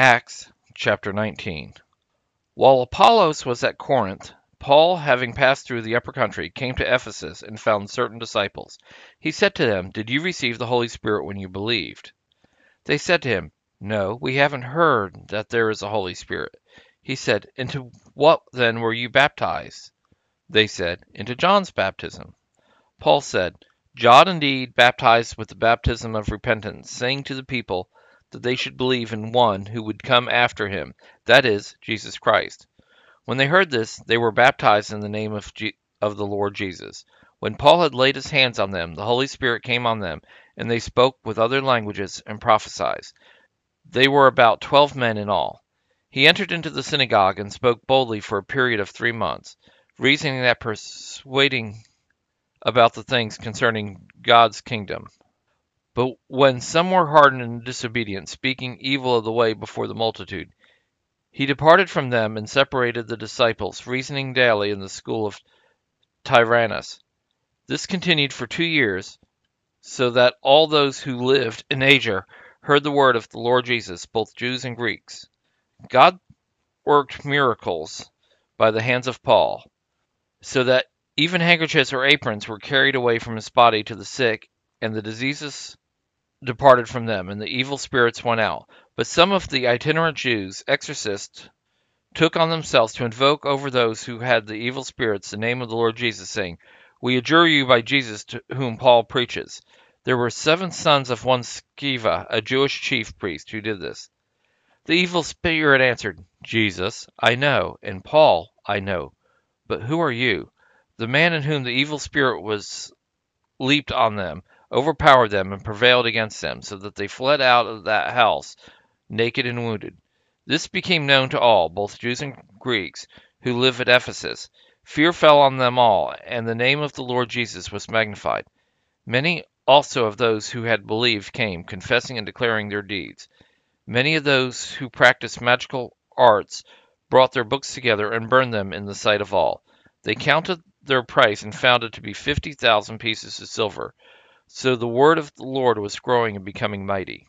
Acts chapter 19. While Apollos was at Corinth, Paul, having passed through the upper country, came to Ephesus and found certain disciples. He said to them, Did you receive the Holy Spirit when you believed? They said to him, No, we haven't heard that there is a Holy Spirit. He said, Into what then were you baptized? They said, Into John's baptism. Paul said, John indeed baptized with the baptism of repentance, saying to the people that they should believe in one who would come after him, that is, Jesus Christ. When they heard this, they were baptized in the name of, Je- of the Lord Jesus. When Paul had laid his hands on them, the Holy Spirit came on them, and they spoke with other languages and prophesied. They were about twelve men in all. He entered into the synagogue and spoke boldly for a period of three months, reasoning that persuading about the things concerning God's kingdom. But when some were hardened and disobedient, speaking evil of the way before the multitude, he departed from them and separated the disciples, reasoning daily in the school of Tyrannus. This continued for two years, so that all those who lived in Asia heard the word of the Lord Jesus, both Jews and Greeks. God worked miracles by the hands of Paul, so that even handkerchiefs or aprons were carried away from his body to the sick, and the diseases departed from them, and the evil spirits went out. But some of the itinerant Jews, exorcists, took on themselves to invoke over those who had the evil spirits the name of the Lord Jesus, saying, We adjure you by Jesus to whom Paul preaches. There were seven sons of one Sceva, a Jewish chief priest, who did this. The evil spirit answered, Jesus, I know, and Paul, I know. But who are you? The man in whom the evil spirit was leaped on them, overpowered them, and prevailed against them, so that they fled out of that house naked and wounded. This became known to all, both Jews and Greeks, who live at Ephesus. Fear fell on them all, and the name of the Lord Jesus was magnified. Many also of those who had believed came, confessing and declaring their deeds. Many of those who practiced magical arts brought their books together and burned them in the sight of all. They counted their price and found it to be fifty thousand pieces of silver. So the word of the Lord was growing and becoming mighty.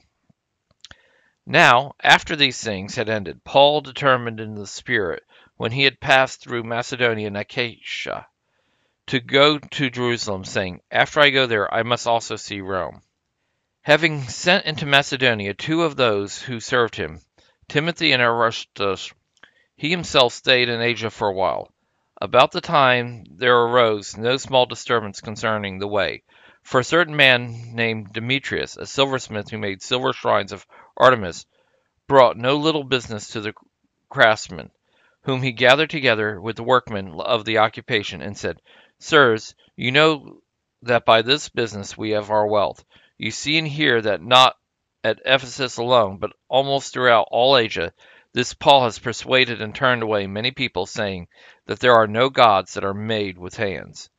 Now, after these things had ended, Paul determined in the Spirit, when he had passed through Macedonia and Achaia, to go to Jerusalem, saying, After I go there, I must also see Rome. Having sent into Macedonia two of those who served him, Timothy and Erastus, he himself stayed in Asia for a while. About the time there arose no small disturbance concerning the way. For a certain man named Demetrius, a silversmith who made silver shrines of Artemis, brought no little business to the craftsmen, whom he gathered together with the workmen of the occupation, and said, Sirs, you know that by this business we have our wealth. You see and hear that not at Ephesus alone, but almost throughout all Asia, this Paul has persuaded and turned away many people, saying that there are no gods that are made with hands.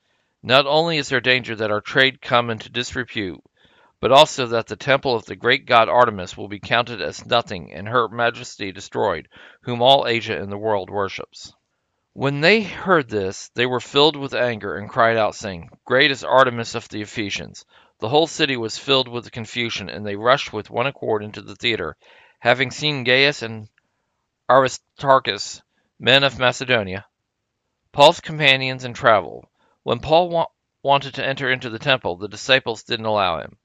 Not only is there danger that our trade come into disrepute, but also that the temple of the great god Artemis will be counted as nothing and her majesty destroyed, whom all Asia and the world worships. When they heard this, they were filled with anger and cried out, saying, Great is Artemis of the Ephesians. The whole city was filled with confusion, and they rushed with one accord into the theater, having seen Gaius and Aristarchus, men of Macedonia, Paul's companions in travel. When Paul wa- wanted to enter into the temple, the disciples didn't allow him.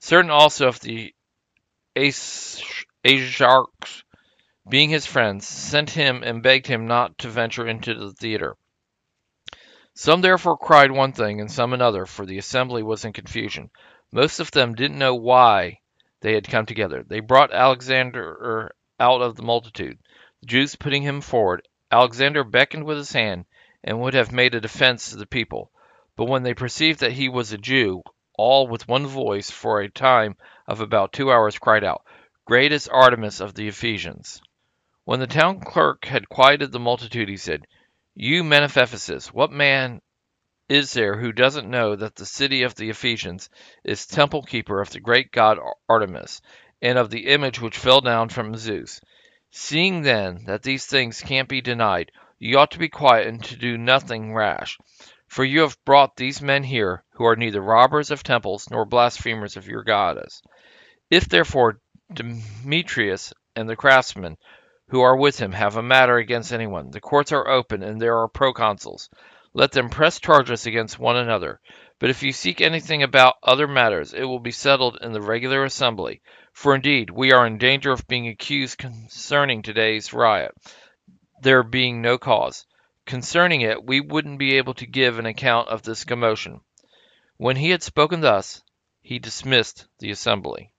Certain also of the Asiarchs, being his friends, sent him and begged him not to venture into the theater. Some therefore cried one thing and some another, for the assembly was in confusion. Most of them didn't know why they had come together. They brought Alexander out of the multitude, the Jews putting him forward. Alexander beckoned with his hand and would have made a defense to the people. But when they perceived that he was a Jew, all with one voice for a time of about two hours cried out, Great is Artemis of the Ephesians. When the town clerk had quieted the multitude, he said, You men of Ephesus, what man is there who doesn't know that the city of the Ephesians is temple keeper of the great god Artemis, and of the image which fell down from Zeus? Seeing then that these things can't be denied, you ought to be quiet and to do nothing rash. For you have brought these men here, who are neither robbers of temples nor blasphemers of your goddess. If therefore Demetrius and the craftsmen who are with him have a matter against anyone. The courts are open, and there are proconsuls. Let them press charges against one another. But if you seek anything about other matters, it will be settled in the regular assembly. For indeed, we are in danger of being accused concerning today's riot, there being no cause. Concerning it, we wouldn't be able to give an account of this commotion. When he had spoken thus, he dismissed the assembly.